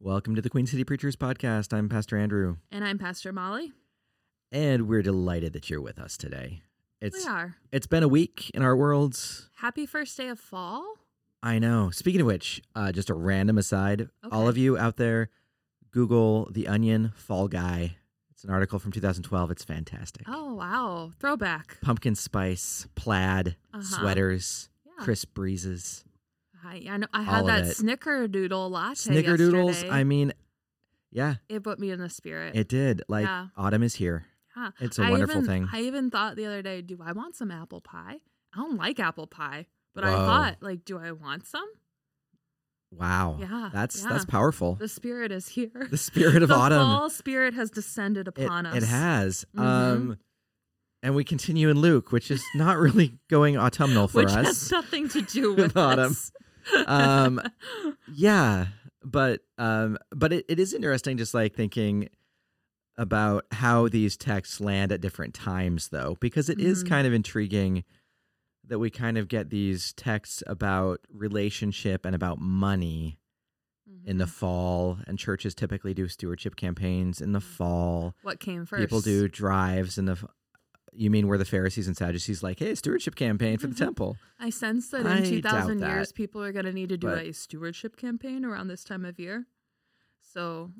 Welcome to the Queen City Preachers Podcast. I'm Pastor Andrew, And I'm Pastor Molly. and we're delighted that you're with us today. It's we are. it's been a week in our worlds. Happy first day of fall. I know. Speaking of which, uh, just a random aside, all of you out there, Google the Onion Fall Guy. It's an article from 2012. It's fantastic. Oh, wow. Throwback. Pumpkin spice, plaid, Uh-huh. sweaters, Yeah. crisp breezes, I, I, know, I had that it. snickerdoodle latte. snickerdoodles. yesterday. I mean, yeah, it put me in the spirit. it did. Like Yeah. autumn is here. yeah. It's a I wonderful even, thing. I even thought the other day, do I want some apple pie? I don't like apple pie, but I thought, like, do I want some? Wow. Yeah, That's yeah. that's powerful. The spirit is here. The spirit of the autumn. fall spirit has descended It, upon us. it has. Mhm. Um and we continue in Luke, which is not really going autumnal for which us. has nothing to do With with autumn. Um, Yeah. But um but it, it is interesting just like thinking about how these texts land at different times though, because it is Mhm. kind of intriguing that we kind of get these texts about relationship and about money in the Mhm. fall and churches typically do stewardship campaigns in the fall what came first? people do drives in the you mean where the pharisees and sadducees like hey stewardship campaign for the Mhm. temple I sense that in doubt 2000 that, years, people are going to need to do but- a stewardship campaign around this time of year. So,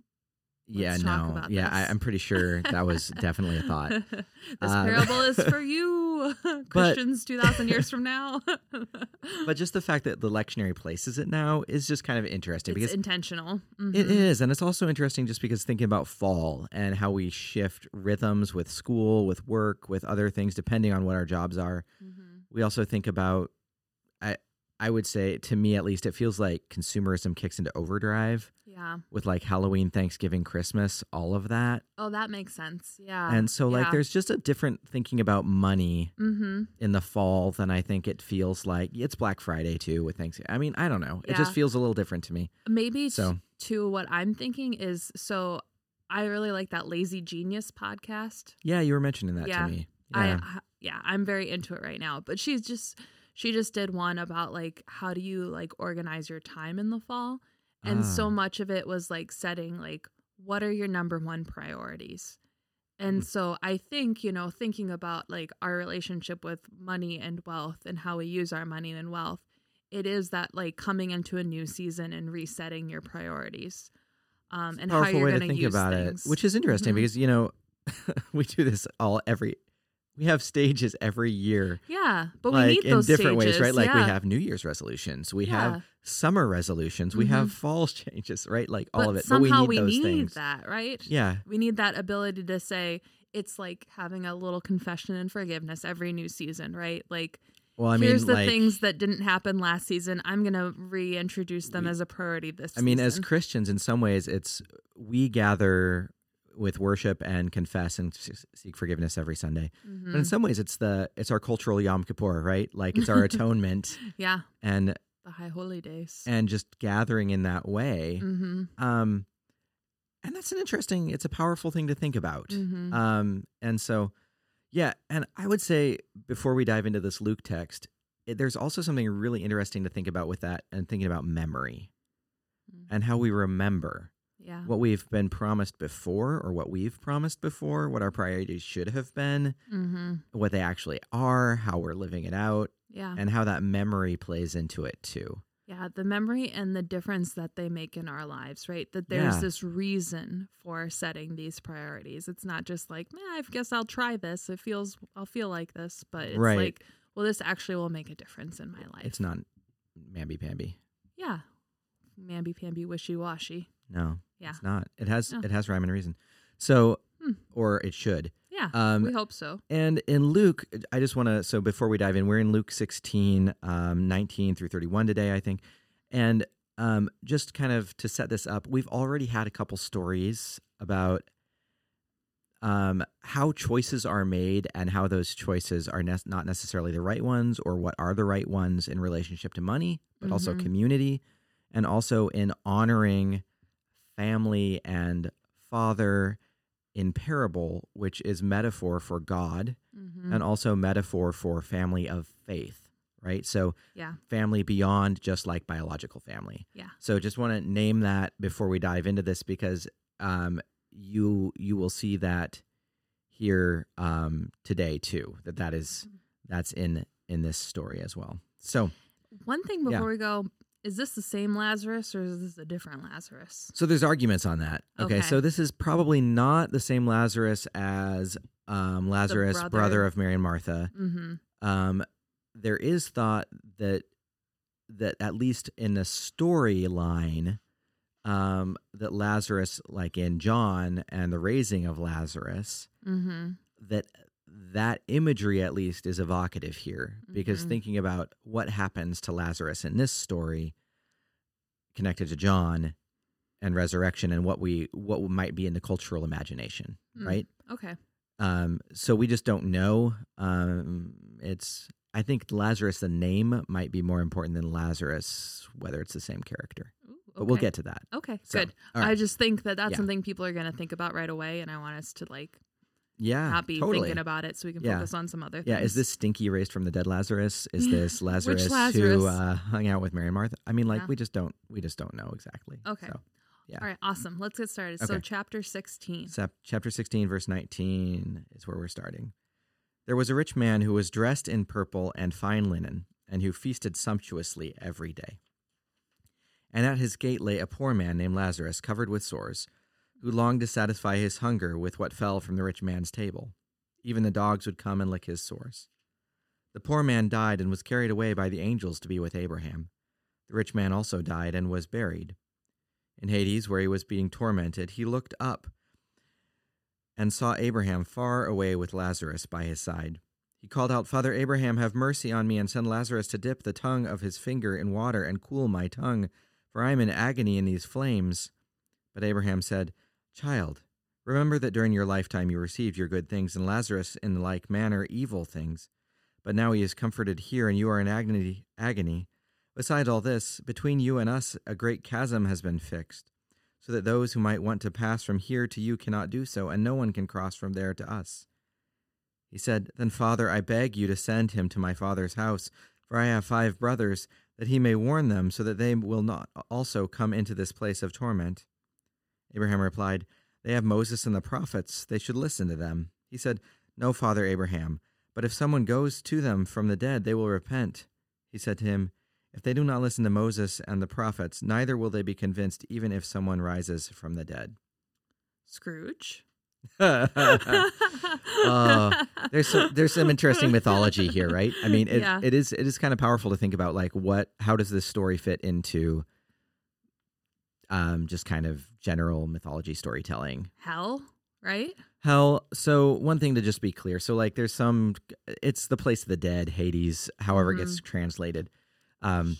yeah no yeah I, this. i'm pretty sure that was definitely a thought this Um, parable is for you, Christians, 2000 years from now. but just the fact that the lectionary places it now is just kind of interesting it's because intentional. It Mhm. is, and it's also interesting just because thinking about fall and how we shift rhythms with school, with work, with other things, depending on what our jobs are. Mhm. We also think about, I would say to me at least, it feels like consumerism kicks into overdrive Yeah. with like Halloween, Thanksgiving, Christmas, all of that, Oh, that makes sense. Yeah. and so like there's just a different thinking about money Mm-hmm. in the fall than I think it feels like. It's Black Friday too with Thanksgiving. I mean, I don't know. It just feels a little different to me. Maybe So- To what I'm thinking is so I really like that Lazy Genius podcast. Yeah, you were mentioning that Yeah. to me. Yeah. I- yeah, I'm very into it right now. But she's just she just did one about like how do you like organize your time in the fall? And so Ah. much of it was like setting like what are your number one priorities? And Mm. so I think, you know, thinking about like our relationship with money and wealth and how we use our money and wealth, it is that like coming into a new season and resetting your priorities. Um, and how you're way to think use about things. it, which is interesting Mhm. because you know we do this all every. We have stages every year, yeah, but we like need in those different ways, stages, right? Like we have New Year's resolutions, we Yeah. have summer resolutions, we have mm-hmm. fall changes, right? Like all but of it. But we somehow need we need things. that, right? Yeah, We need that ability to say it's like having a little confession and forgiveness every new season, right? Like well, I mean, here's the like, things that didn't happen last season. I'm gonna reintroduce them We- as a priority this season. I mean, as. Christians, in some ways, it's we gather with worship and confess and seek forgiveness every Sunday. But in some ways, it's the it's our cultural Yom Kippur, right? Like it's our atonement yeah, and the high holy days. and just gathering in that way. hmm Um, and that's an interesting, it's a powerful thing to think about. hmm Um, and so, yeah, and I would say before we dive into this Luke text, it, there's also something really interesting to think about with that and thinking about memory and how we remember yeah, what we've been promised before or what we've promised before, what our priorities should have been, hmm what they actually are, how we're living it out, yeah, and how that memory plays into it too. yeah. The memory and the difference that they make in our lives, right? That there's Yeah. this reason for setting these priorities. It's not just like, eh, I guess I'll try this. It feels, I'll feel like this, but it's Right. like, well, this actually will make a difference in my life. It's not mamby pamby. Yeah. Mamby pamby wishy washy. No, Yeah. it's not. It has it has rhyme and reason. So, Hmm. or it should. Yeah. Um, we hope so. And in Luke, I just want to, so before we dive in, we're in Luke 16, um, 19 through 31 today, I think. And um, just kind of to set this up, we've already had a couple stories about um, how choices are made and how those choices are ne- not necessarily the right ones or what are the right ones in relationship to money, but also Mhm. community and also in honoring family and father in parable, which is metaphor for God Mhm. and also metaphor for family of faith. right? So Yeah. family beyond just like biological family. Yeah. So just want to name that before we dive into this because um, you you will see that here um, today too. That that is Mm-hmm. that's in in this story as well. So One thing Yeah. before we go, is this the same Lazarus or is this a different Lazarus? so there's arguments on that. Okay, Okay. so this is probably not the same Lazarus as um, Lazarus, brother. brother of Mary and Martha. Mm-hmm. um, there is thought that that at least in the storyline um, that Lazarus, like in John and the raising of Lazarus, Mm-hmm. that that imagery at least is evocative here because Mhm. thinking about what happens to Lazarus in this story connected to John and resurrection and what we what might be in the cultural imagination, Mm. right? Okay. Um, so we just don't know. Um, it's I think Lazarus the name might be more important than Lazarus whether it's the same character. Ooh, But we'll get to that. Okay, So, good. right. I just think that that's Yeah. something people are going to think about right away, and I want us to like Yeah, not be totally. thinking about it, so we can Yeah. focus on some other. Things. yeah, is this stinky raised from the dead Lazarus? Is this Lazarus, Lazarus? who uh, hung out with Mary and Martha? I mean, like Yeah. we just don't we just don't know exactly. Okay. So, yeah. All right, awesome. Let's get started. So, chapter sixteen. Sep- chapter 16, verse 19 is where we're starting. There was a rich man who was dressed in purple and fine linen, and who feasted sumptuously every day. And at his gate lay a poor man named Lazarus, covered with sores, who longed to satisfy his hunger with what fell from the rich man's table. Even the dogs would come and lick his sores. The poor man died and was carried away by the angels to be with Abraham. The rich man also died and was buried. In Hades, where he was being tormented, he looked up and saw Abraham far away with Lazarus by his side. He called out, Father Abraham, have mercy on me and send Lazarus to dip the tongue of his finger in water and cool my tongue, for I am in agony in these flames. But Abraham said, Child, remember that during your lifetime you received your good things, and Lazarus in like manner evil things. But now he is comforted here, and you are in agony. agony. Besides all this, between you and us a great chasm has been fixed so that those who might want to pass from here to you cannot do so, and no one can cross from there to us. He said, Then, Father, I beg you to send him to my father's house, for I have five brothers, that he may warn them, so that they will not also come into this place of torment. Abraham replied, They have Moses and the prophets, they should listen to them. He said, No, Father Abraham, but if someone goes to them from the dead, they will repent. He said to him, if they do not listen to Moses and the prophets, neither will they be convinced, even if someone rises from the dead. Scrooge. Oh, there's some, there's some interesting mythology here, right? I mean, it, Yeah. it is it is kind of powerful to think about, like what how does this story fit into, um, just kind of general mythology storytelling. Hell, right? Hell, so one thing to just be clear, so like there's some, it's the place of the dead, Hades, however it gets translated. Um,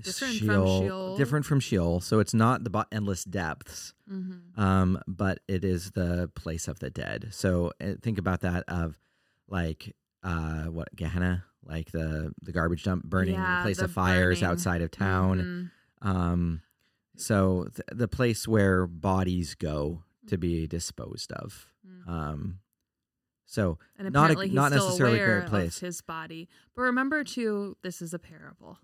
Different from Sheol. different from Sheol. So it's not the bo- endless depths, Mm-hmm. um, but it is the place of the dead. So uh, think about that of like uh, what Gehenna, like the the garbage dump burning, Yeah, the place the of fires burning. outside of town. Mhm. Um, so th- the place where bodies go to be disposed of. Mhm. Um, so And not a- not necessarily a great place. his body. But remember too, this is a parable.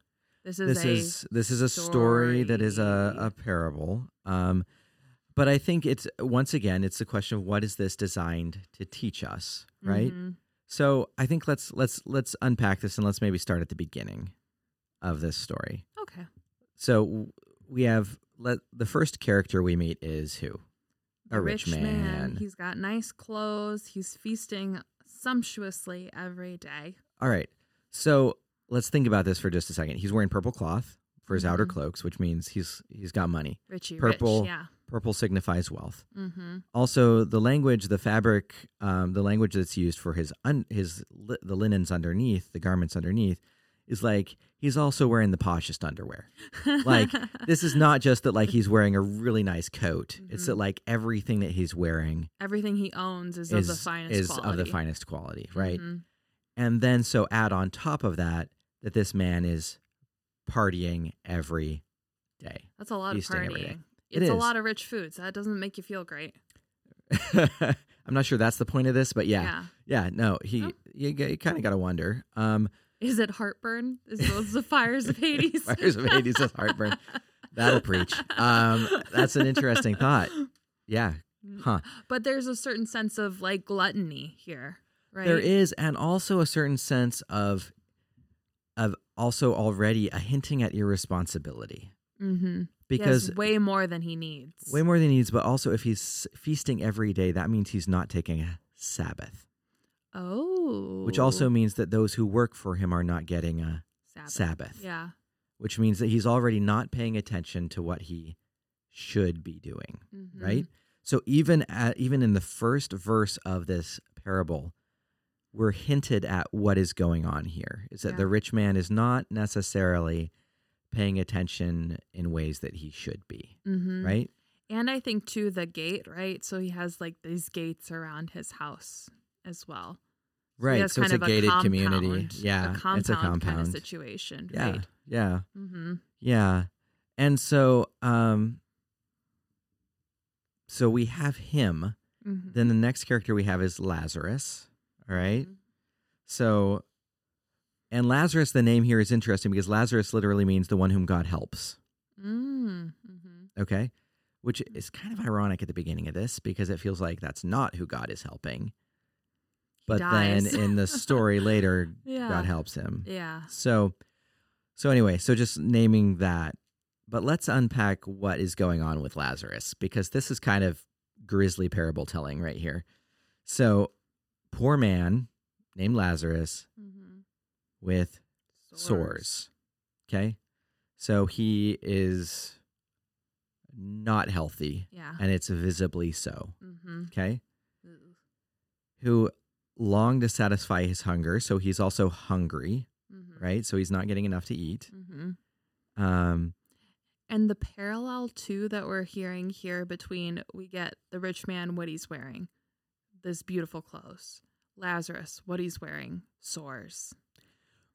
This is this a is this is a story that is a, a parable um but i think it's once again it's the question of what is this designed to teach us right Mhm. so i think let's let's let's unpack this and let's maybe start at the beginning of this story Okay. so we have let the first character we meet is who a The rich, man, He's got nice clothes. He's feasting sumptuously every day. all right so let's think about this for just a second he's wearing purple cloth for his outer Mhm. cloaks which means he's he's got money Richie Purple. rich. Yeah. purple signifies wealth Mm-hmm. also the language the fabric um, the language that's used for his un, his li- the linens underneath the garments underneath is like he's also wearing the poshest underwear Like, this is not just that like he's wearing a really nice coat it's Mhm. that like everything that he's wearing everything he owns is, is, of the finest is quality. of the finest quality right Mhm. and then so add on top of that that this man is partying every day That's a lot of feasting day. partying. It It's a lot of rich foods. That doesn't make you feel great. i'm not sure that's the point of this but yeah Yeah. Yeah, no, he Oh. you, you kind of got to wonder. Um, Is it heartburn? Is those the fires of Hades? Fires of Hades is heartburn. That'll preach. Um, that's an interesting thought. Yeah. Huh. But there's a certain sense of like gluttony here, right? There is, and also a certain sense of of also already a hinting at irresponsibility Mm-hmm. because way more than he needs. way more than he needs. But also, if he's feasting every day, that means he's not taking a Sabbath, Oh. which also means that those who work for him are not getting a Sabbath. Sabbath. Yeah. which means that he's already not paying attention to what he should be doing, Mhm. right? So even at, even in the first verse of this parable, we're hinted at what is going on here. Is that Yeah. the rich man is not necessarily paying attention in ways that he should be, Mm-hmm. right? And I think to the gate, right? So he has like these gates around his house as well. Right. has So it's a gated compound- community. Yeah, a compound it's a kind of compound. situation, yeah. right? Yeah. Mm-hmm. Yeah. And so um so we have him. Mm-hmm. Then the next character we have is Lazarus. All right? So, and Lazarus, the name here is interesting because Lazarus literally means the one whom God helps. Mm-hmm. Okay. Which is kind of ironic at the beginning of this because it feels like that's not who God is helping. But then in the story later, Yeah. God helps him. Yeah. So, so anyway, so just naming that. But let's unpack what is going on with Lazarus because this is kind of grisly parable telling right here. So, poor man named Lazarus Mm-hmm. with sores. Okay. So he is not healthy Yeah. and it's visibly so. Mm-hmm. Okay. Who long to satisfy his hunger. So he's also hungry, Mm-hmm. right? So he's not getting enough to eat. Mm-hmm. Um, And the parallel too that we're hearing here between we get the rich man what he's wearing, this beautiful clothes. Lazarus, what he's wearing, sores.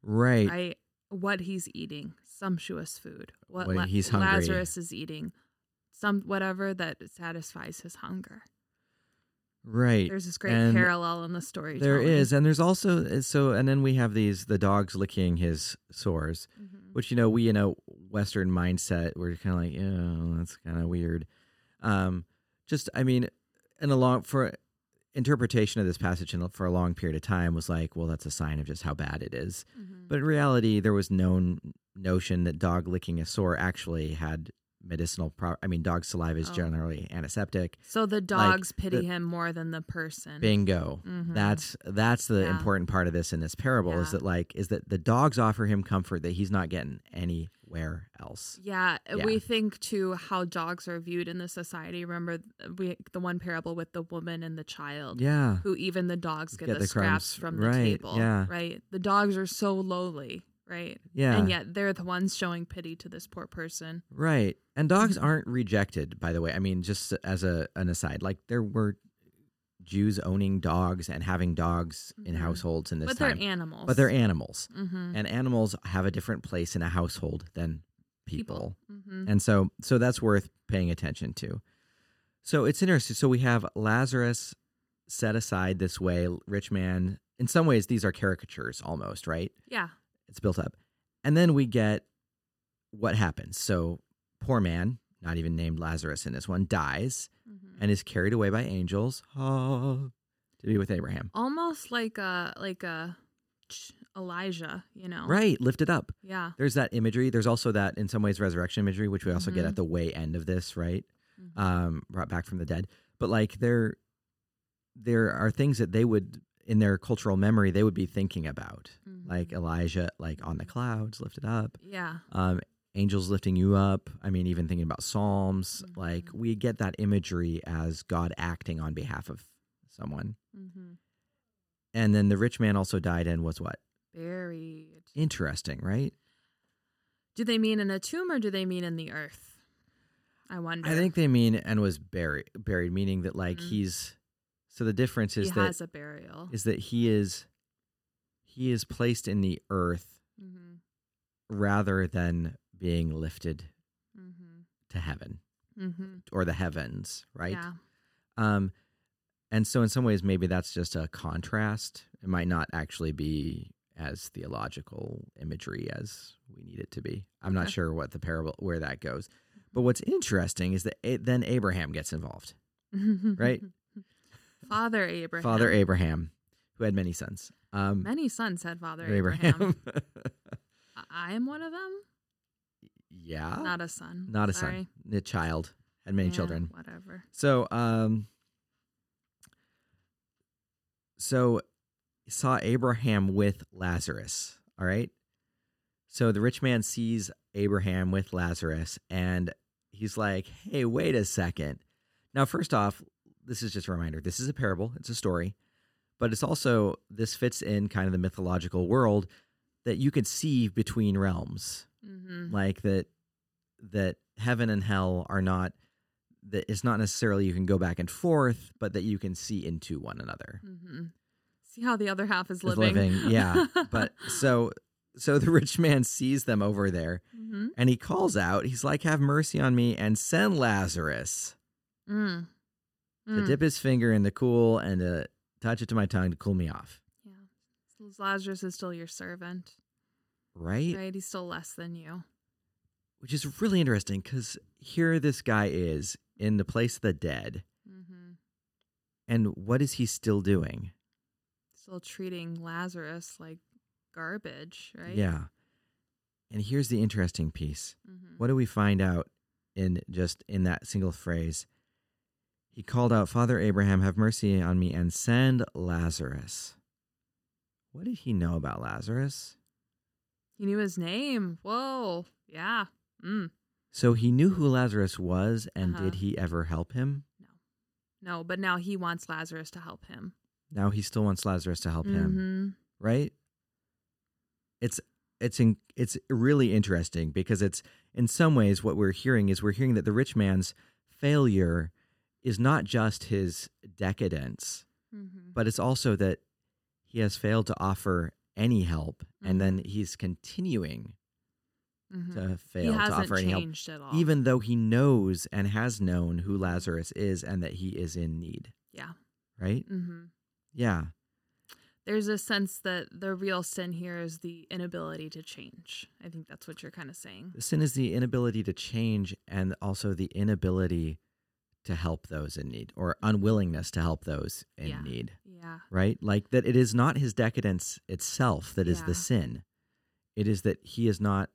right. Right? What he's eating, sumptuous food. What, What he's hungry. Lazarus is eating, some whatever that satisfies his hunger. Right. There's this great And parallel in the story. There is. And there's also, uh, so, and then we have these, the dogs licking his sores. Mm-hmm. which you know we in a western mindset we're kind of like yeah that's kind of weird um just i mean in a long for interpretation of this passage in, for a long period of time was like well that's a sign of just how bad it is Mm-hmm. but in reality there was no notion that dog licking a sore actually had medicinal pro i mean dog saliva is Oh. generally antiseptic So the dogs pity the- him more than the person. bingo Mhm. that's that's the Yeah. important part of this in this parable is that like is that the dogs offer him comfort that he's not getting anywhere else Yeah, Yeah. we think to how dogs are viewed in the society. Remember we the one parable with the woman and the child, yeah who even the dogs get, Get the, the scraps crumbs. from the Right, table. yeah. right. The dogs are so lowly, right? yeah And yet they're the ones showing pity to this poor person. Right. And dogs Mhm. aren't rejected, by the way. I mean, just as a an aside, like there were Jews owning dogs and having dogs in Mhm. households in this but time. they're animals. but they're animals. mm-hmm. And animals have a different place in a household than people. Mm-hmm. And so so that's worth paying attention to. So it's interesting. So we have Lazarus set aside this way, rich man. In some ways these are caricatures almost, right? Yeah. It's built up. And then we get what happens. So, poor man, not even named Lazarus in this one, dies Mm-hmm. and is carried away by angels ah, to be with Abraham. Almost like a like a Elijah, you know. Right, lifted up. Yeah. There's that imagery. There's also that, in some ways, resurrection imagery, which we also get Mhm. at the way end of this, right? Mhm. Um, brought back from the dead. But like there, there are things that they would, in their cultural memory, they would be thinking about, like. Elijah, like on the clouds, lifted up. yeah. um, angels lifting you up. I mean, even thinking about Psalms, Mhm. like we get that imagery as God acting on behalf of someone. Mm-hmm. And then the rich man also died and was what? Buried. Interesting, right? Do they mean in a tomb or do they mean in the earth? I wonder. I think they mean and was buried, buried, meaning that like Mhm. he's. So the difference he is that has a burial. is that he is he is placed in the earth mm-hmm. rather than being lifted Mm-hmm. to heaven Mm-hmm. or the heavens, right? Yeah. Um, and so in some ways, maybe that's just a contrast. It might not actually be as theological imagery as we need it to be. I'm not Okay. sure what the parable where that goes. But what's interesting is that a- then Abraham gets involved. Right. Father Abraham. Father Abraham, who had many sons. Um, Many sons had Father Abraham. Abraham. I- am one of them. yeah. Not a son. Not a Sorry. son. A child. Had many Yeah, children. Whatever. So, um, so saw Abraham with Lazarus. All right. So the rich man sees Abraham with Lazarus, and he's like, "Hey, wait a second. Now, first off, this is just a reminder. This is a parable. It's a story, but it's also this fits in kind of the mythological world that you can see between realms hmm like that that heaven and hell are not that it's not necessarily you can go back and forth but that you can see into one another hmm See how the other half is Is living. yeah but so so the rich man sees them over there hmm and he calls out he's like have mercy on me and send lazarus Mm. to Mm. dip his finger in the cool and to touch it to my tongue to cool me off Yeah. Lazarus is still your servant, right, right? He's still less than you. which is really interesting because here this guy is in the place of the dead hmm and what is he still doing Still treating Lazarus like garbage, right? Yeah. And here's the interesting piece. hmm What do we find out in just in that single phrase? He called out, Father Abraham, have mercy on me and send Lazarus. What did he know about Lazarus? He knew his name. Whoa. Yeah. Mm. So he knew who Lazarus was, and Uh-huh. did he ever help him? No, No, but now he wants Lazarus to help him. Now he still wants Lazarus to help him, Mhm. right? It's it's in, it's really interesting because it's in some ways what we're hearing is we're hearing that the rich man's failure is not just his decadence, Mhm. but it's also that he has failed to offer any help and then Mhm. he's continuing Mhm. to fail to offer any help at all. even though he knows and has known who Lazarus is and that he is in need, yeah. right? hmm Yeah. There's a sense that the real sin here is the inability to change. I think that's what you're kind of saying. The sin is the inability to change and also the inability to help those in need or unwillingness to help those in Yeah. need, Yeah. right? Like that it is not his decadence itself that is Yeah. the sin. It is that he is not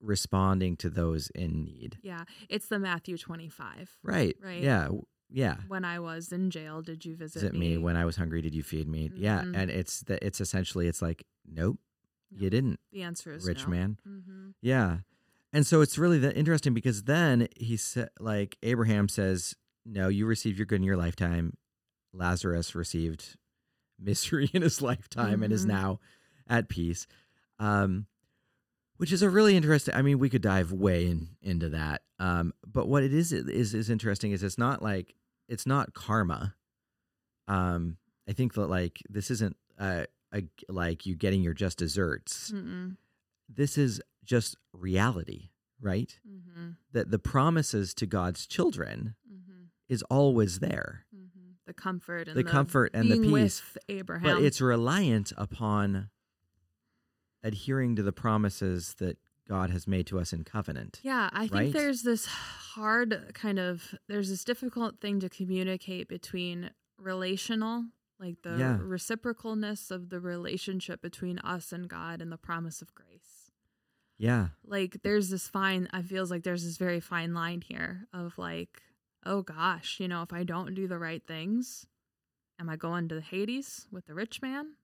responding to those in need. Yeah. It's the Matthew 25. Right. Right. Yeah. Yeah. When I was in jail, did you visit, Visit me when I was hungry, did you feed me? Yeah. Mhm. And it's that it's essentially it's like, nope, No. you didn't, The answer is rich no. man. hmm Yeah. And so it's really that interesting because then he said, like, Abraham says, No, you received your good in your lifetime. Lazarus received misery in his lifetime and is Mhm. now at peace. Um, which is a really interesting. I mean, we could dive way in, into that. Um, but what it is is is interesting is it's not like it's not karma. Um, I think that like this isn't uh, a, like you getting your just desserts Mm-mm. This is just reality, right? Mm-hmm. That the promises to God's children Mm-hmm. is always there, Mm-hmm. The comfort and the, comfort and the peace, with Abraham. but it's reliant upon adhering to the promises that God has made to us in covenant. Yeah, I think right? there's this hard kind of there's this difficult thing to communicate between relational, like the Yeah. reciprocalness of the relationship between us and God and the promise of grace. Yeah, Like there's this fine I feels like there's this very fine line here of like, oh gosh, you know, if I don't do the right things, am I going to Hades with the rich man?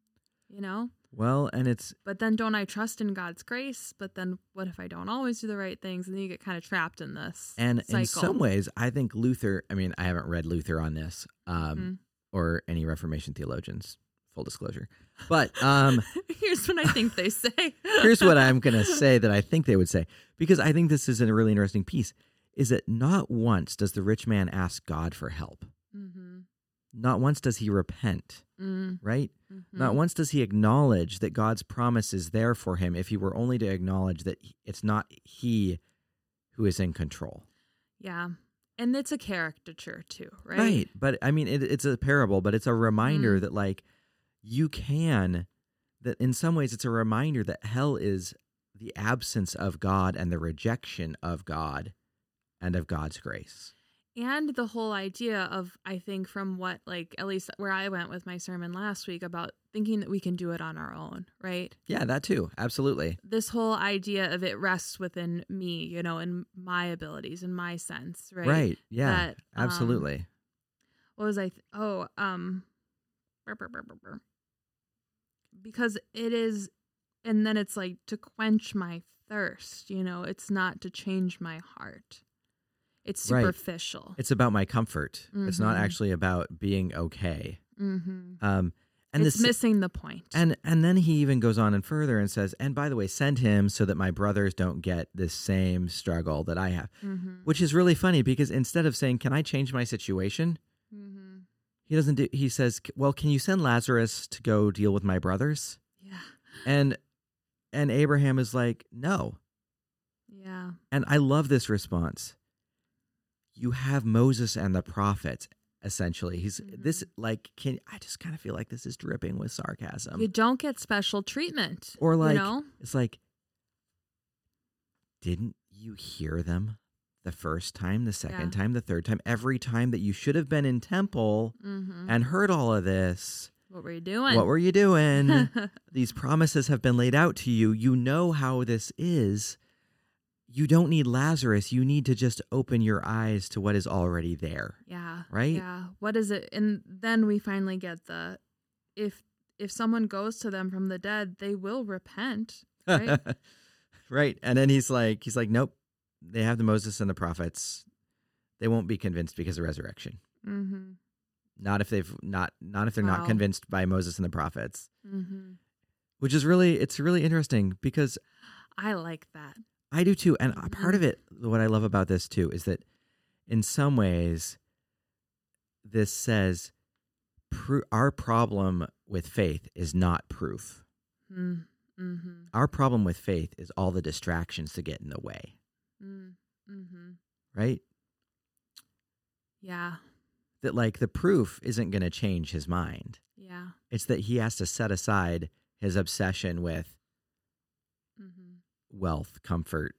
You know? well, and it's But then don't I trust in God's grace? But then what if I don't always do the right things? And then you get kind of trapped in this. and cycle. in some ways, I think Luther. I mean, I haven't read Luther on this, um, Mhm. or any Reformation theologians. Full disclosure, but um, Here's what I think they say. here's what I'm going to say that I think they would say because I think this is a really interesting piece is that not once does the rich man ask God for help. Mm-hmm. Not once does he repent, Mm-hmm. right? Not once does he acknowledge that God's promise is there for him if he were only to acknowledge that it's not he who is in control. Yeah. And it's a caricature too, right? But I mean, it, it's a parable, but it's a reminder Mm. that, like, you can, that in some ways it's a reminder that hell is the absence of God and the rejection of God and of God's grace. and the whole idea of i think from what like at least where i went with my sermon last week about thinking that we can do it on our own right Yeah, that too. Absolutely. this whole idea of it rests within me you know and my abilities and my sense right Right. Yeah. That, um, absolutely. what was i th- oh um brr, brr, brr. Because it is and then it's like to quench my thirst you know it's not to change my heart it's Right. superficial it's about my comfort. It's not Mhm. actually about being okay. mm-hmm. Um and it's this missing the point And and then he even goes on and further and says, "And by the way, send him so that my brothers don't get this same struggle that I have." mm-hmm. Which is really funny because instead of saying, "Can I change my situation?" Mm-hmm. he doesn't do he says, "Well, can you send Lazarus to go deal with my brothers?" yeah And and Abraham is like, "No." yeah And I love this response. You have Moses and the prophets essentially. He's this like can I just kind of feel like this is dripping with sarcasm. you don't get special treatment Or like you know It's like, didn't you hear them the first time, the second Yeah. time, the third time, every time that you should have been in temple mm-hmm. and heard all of this? what were you doing What were you doing? These promises have been laid out to you. You know how this is. You don't need Lazarus. You need to just open your eyes to what is already there. Yeah. Right? Yeah. What is it? And then we finally get the if if someone goes to them from the dead, they will repent. Right. right. And then he's like, he's like, nope. They have the Moses and the prophets. They won't be convinced because of resurrection. mm-hmm. Not if they've not not if they're not convinced by Moses and the prophets. Mm-hmm. Which is really it's really interesting because I like that. I do too. And a part of it, what I love about this too, is that in some ways, this says our problem with faith is not proof. Mm-hmm. Our problem with faith is all the distractions to get in the way, Mm-hmm. right? Yeah. That like the proof isn't going to change his mind. Yeah. It's that he has to set aside his obsession with Mm-hmm. wealth, comfort,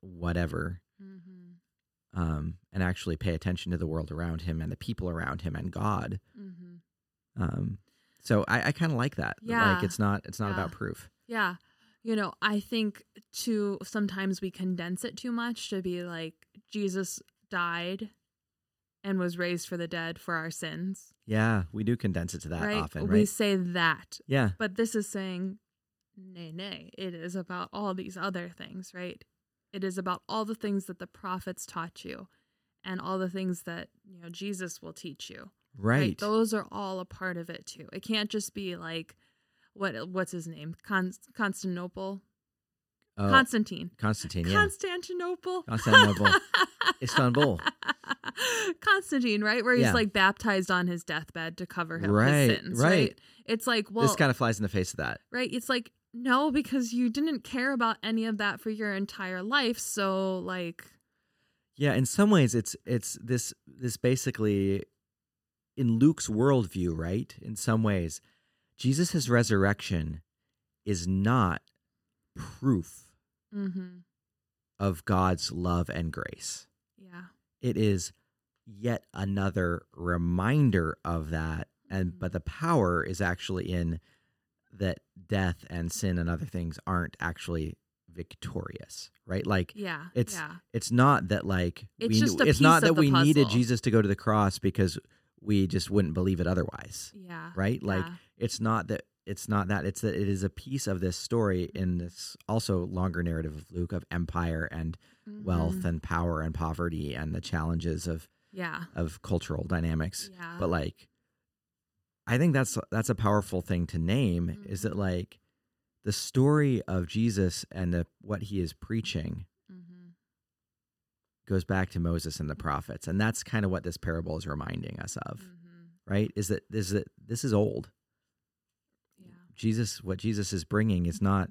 whatever, Mm-hmm. um, and actually pay attention to the world around him and the people around him and God. Mm-hmm. Um, so I, I kind of like that. that, Yeah. Like it's not it's not Yeah. about proof. Yeah. You know, I think too sometimes we condense it too much to be like Jesus died and was raised for the dead for our sins. Yeah, we do condense it to that right? often, right? We say that. Yeah. But this is saying nay nay. It is about all these other things, right? It is about all the things that the prophets taught you and all the things that, you know, Jesus will teach you. Right. Those are all a part of it too. It can't just be like what what's his name? Con- Constantinople. Oh, Constantine. Constantine, yeah. Constantinople. Constantinople. Istanbul. Constantine, right? Where he's Yeah. like baptized on his deathbed to cover him Right, his sins, right. right? It's like, well, this kind of flies in the face of that. right? It's like, no, because you didn't care about any of that for your entire life. So, like, Yeah, in some ways it's it's this this basically in Luke's worldview, right? In some ways, Jesus' resurrection is not proof mm-hmm. of God's love and grace. yeah, It is yet another reminder of that. And Mhm. but the power is actually in that death and sin and other things aren't actually victorious, right? Like yeah, It's- yeah, it's not that like It's we just a it's not that we needed. Jesus to go to the cross because we just wouldn't believe it otherwise. yeah, Right? Like yeah. it's not that it's not that it's that it is a piece of this story in this also longer narrative of Luke of empire and wealth Mhm. and power and poverty and the challenges of yeah, of cultural dynamics. yeah, But like I think that's that's a powerful thing to name is that Mhm. like the story of Jesus and the what he is preaching mm-hmm. Goes back to Moses and the prophets. And that's kind of what this parable is reminding us of, Mm-hmm. right? Is that is that this is old. yeah, Jesus what Jesus is bringing is not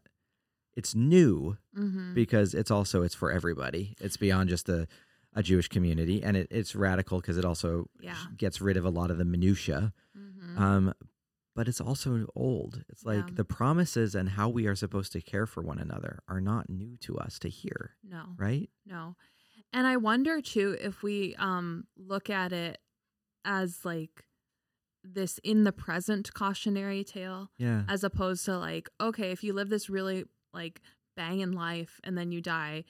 it's new mm-hmm. because it's also it's for everybody. It's beyond just a a Jewish community and it, it's radical because it also Yeah. gets rid of a lot of the minutia. mm-hmm. Um but it's also old. It's like Yeah. the promises and how we are supposed to care for one another are not new to us to hear, No. right? No. And I wonder too if we um look at it as like this in the present cautionary tale Yeah. as opposed to like okay, if you live this really like banging life and then you die,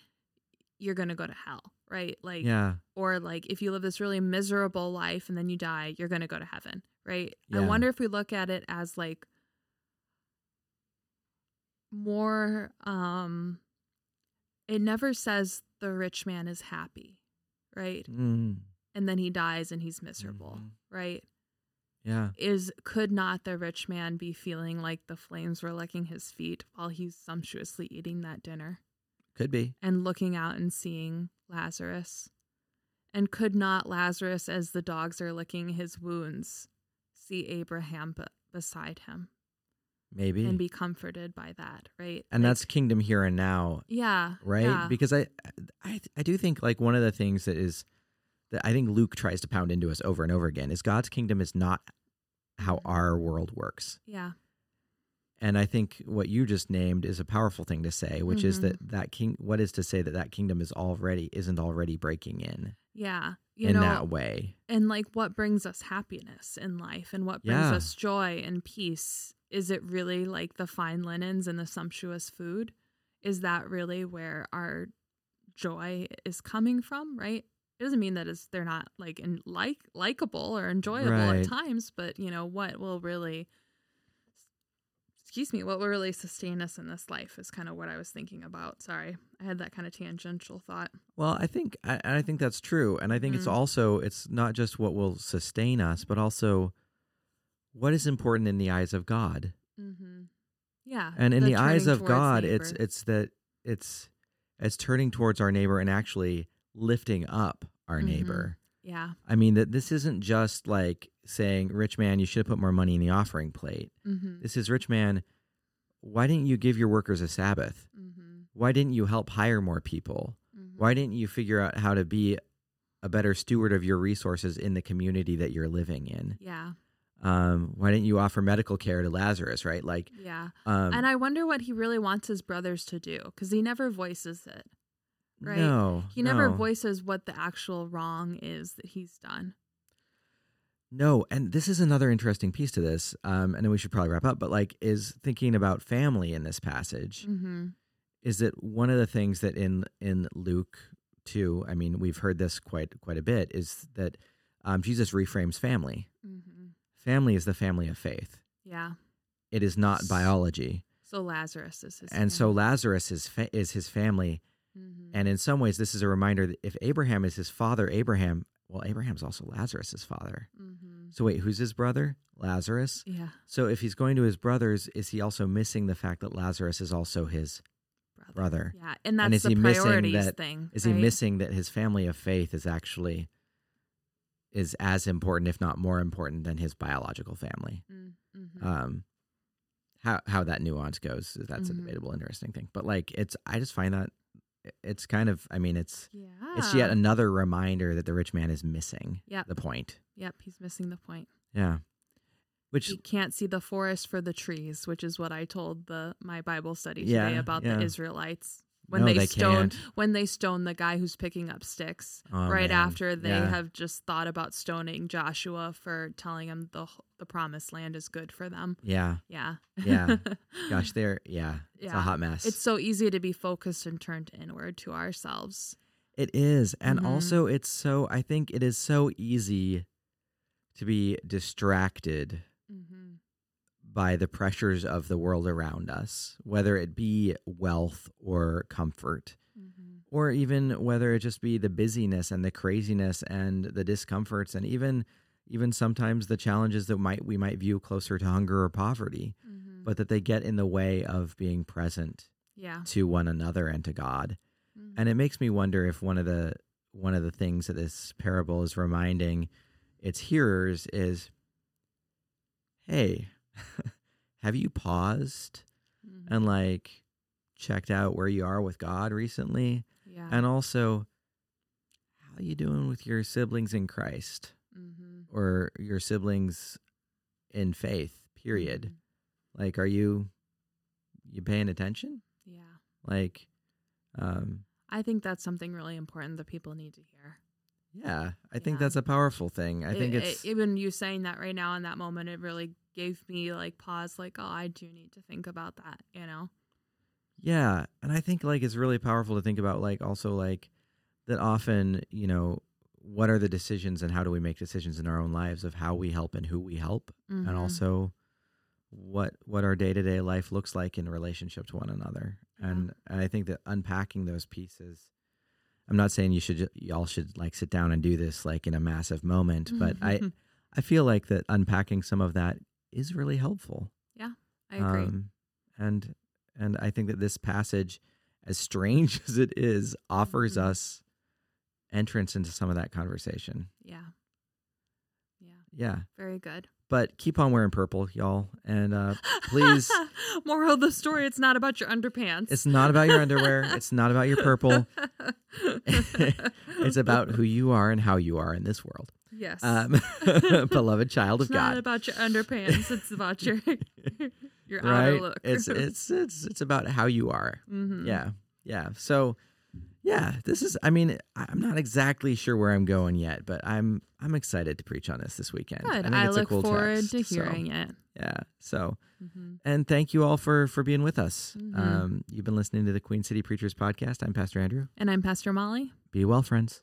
you're going to go to hell, right? Like yeah. or like if you live this really miserable life and then you die, you're going to go to heaven, right? I wonder if we look at it as like more um it never says the rich man is happy, right? Mm. And then he dies and he's miserable, Mhm. right? Yeah. Is could not the rich man be feeling like the flames were licking his feet while he's sumptuously eating that dinner? Could be. and looking out and seeing Lazarus. And could not Lazarus, as the dogs are licking his wounds, see Abraham b- beside him Maybe. and be comforted by that, right? and Like, that's kingdom here and now, yeah, right? yeah, Because I, I, I do think like one of the things that is that I think Luke tries to pound into us over and over again is God's kingdom is not how Mhm. our world works. yeah, And I think what you just named is a powerful thing to say, which is Mhm. that that king. What is to say that that kingdom is already isn't already breaking in yeah. You in know, that way? and like what brings us happiness in life and what brings Yeah. us joy and peace is it really like the fine linens and the sumptuous food is that really where our joy is coming from right it doesn't mean that it's they're not like in like likable or enjoyable Right. at times but you know what will really excuse me what will really sustain us in this life is kind of what i was thinking about sorry i had that kind of tangential thought Well, I think I, I think that's true, and I think it's Mhm. also it's not just what will sustain us, but also what is important in the eyes of God. mm-hmm. yeah And in the, eyes of God, it's neighbor. it's that it's it's turning towards our neighbor and actually lifting up our Mhm. neighbor. yeah I mean that this isn't just like saying, "Rich man, you should have put more money in the offering plate." mm-hmm. This is, "Rich man, why didn't you give your workers a Sabbath? Mm-hmm. Why didn't you help hire more people? Mm-hmm. Why didn't you figure out how to be a better steward of your resources in the community that you're living in? Yeah, Um, why didn't you offer medical care to Lazarus? Right? Like, yeah. um, and I wonder what he really wants his brothers to do because he never voices it. right? No, He never no. voices what the actual wrong is that he's done. No, and this is another interesting piece to this. Um, and then we should probably wrap up. But like, is thinking about family in this passage Mm-hmm. is that one of the things that in in Luke two, I mean, we've heard this quite quite a bit, is that um, Jesus reframes family. Mm-hmm. Family is the family of faith. Yeah. It is not biology, So Lazarus is his. and so Lazarus is fa- is his family. hmm And in some ways, this is a reminder that if Abraham is his father, Abraham, well, Abraham's also Lazarus's father. hmm So wait, who's his brother? Lazarus. Yeah. So if he's going to his brothers, is he also missing the fact that Lazarus is also his Brother. brother? Yeah, and that's And is the he missing priorities that- thing. Is he missing that his family of faith is actually is as important, if not more important, than his biological family? Mm-hmm. Um, how how that nuance goes, that's Mhm. a debatable, interesting thing. But like, it's I just find that it's kind of, I mean, it's yeah. it's yet another reminder that the rich man is missing Yep. the point. Yep. He's missing the point. Yeah, which He can't see the forest for the trees, which is what I told the my Bible study Yeah, today about yeah. the Israelites when no, they, they stone can't. when they stone the guy who's picking up sticks Oh, right man. after they Yeah. have just thought about stoning Joshua for telling him the the promised land is good for them. Yeah, Yeah. Yeah. gosh, they're yeah, it's a hot mess. it's so easy to be focused and turned inward to ourselves. It is. And Mhm. also, it's so, I think it is so easy to be distracted Mm-hmm. By the pressures of the world around us, whether it be wealth or comfort, Mm-hmm. or even whether it just be the busyness and the craziness and the discomforts and even even sometimes the challenges that might we might view closer to hunger or poverty Mm-hmm. but that they get in the way of being present yeah. to one another and to God Mhm. And it makes me wonder if one of the one of the things that this parable is reminding its hearers is hey, have you paused Mhm. and like checked out where you are with God recently? yeah. And also how you doing with your siblings in Christ mm-hmm. or your siblings in faith, Period. Mhm. Like, are you you paying attention? Yeah. Like, um, I think that's something really important that people need to hear. yeah, I think that's a powerful thing. I It- think it- it's even you saying that right now in that moment, it really gave me like pause, like, oh, I do need to think about that, you know? Yeah, and I think like it's really powerful to think about like also like that often, you know, what are the decisions and how do we make decisions in our own lives of how we help and who we help and Mhm. also what what our day-to-day life looks like in relationship to one another. Yeah. And, and I think that unpacking those pieces I'm not saying you should y'all should like sit down and do this like in a massive moment, but I I feel like that unpacking some of that is really helpful. Yeah, I agree. Um, and and I think that this passage, as strange as it is, offers Mhm. us entrance into some of that conversation. yeah. Yeah. Yeah. Very good. But keep on wearing purple, y'all. And uh, please, Moral of the story it's not about your underpants. it's not about your underwear. It's not about your purple. It's about who you are and how you are in this world. Yes. Um, beloved child of God. it's not about your underpants. It's about your your outer look. It's it's it's it's about how you are. Mhm. Yeah. Yeah. So yeah, this is I mean, I- I'm not exactly sure where I'm going yet, but I'm I'm excited to preach on this this weekend. Good. think I, it's a look cool forward text, to so, hearing it. yeah. So hmm and thank you all for for being with us. Mhm. Um you've been listening to the Queen City Preachers podcast. I'm Pastor Andrew. And I'm Pastor Molly. Be well, friends.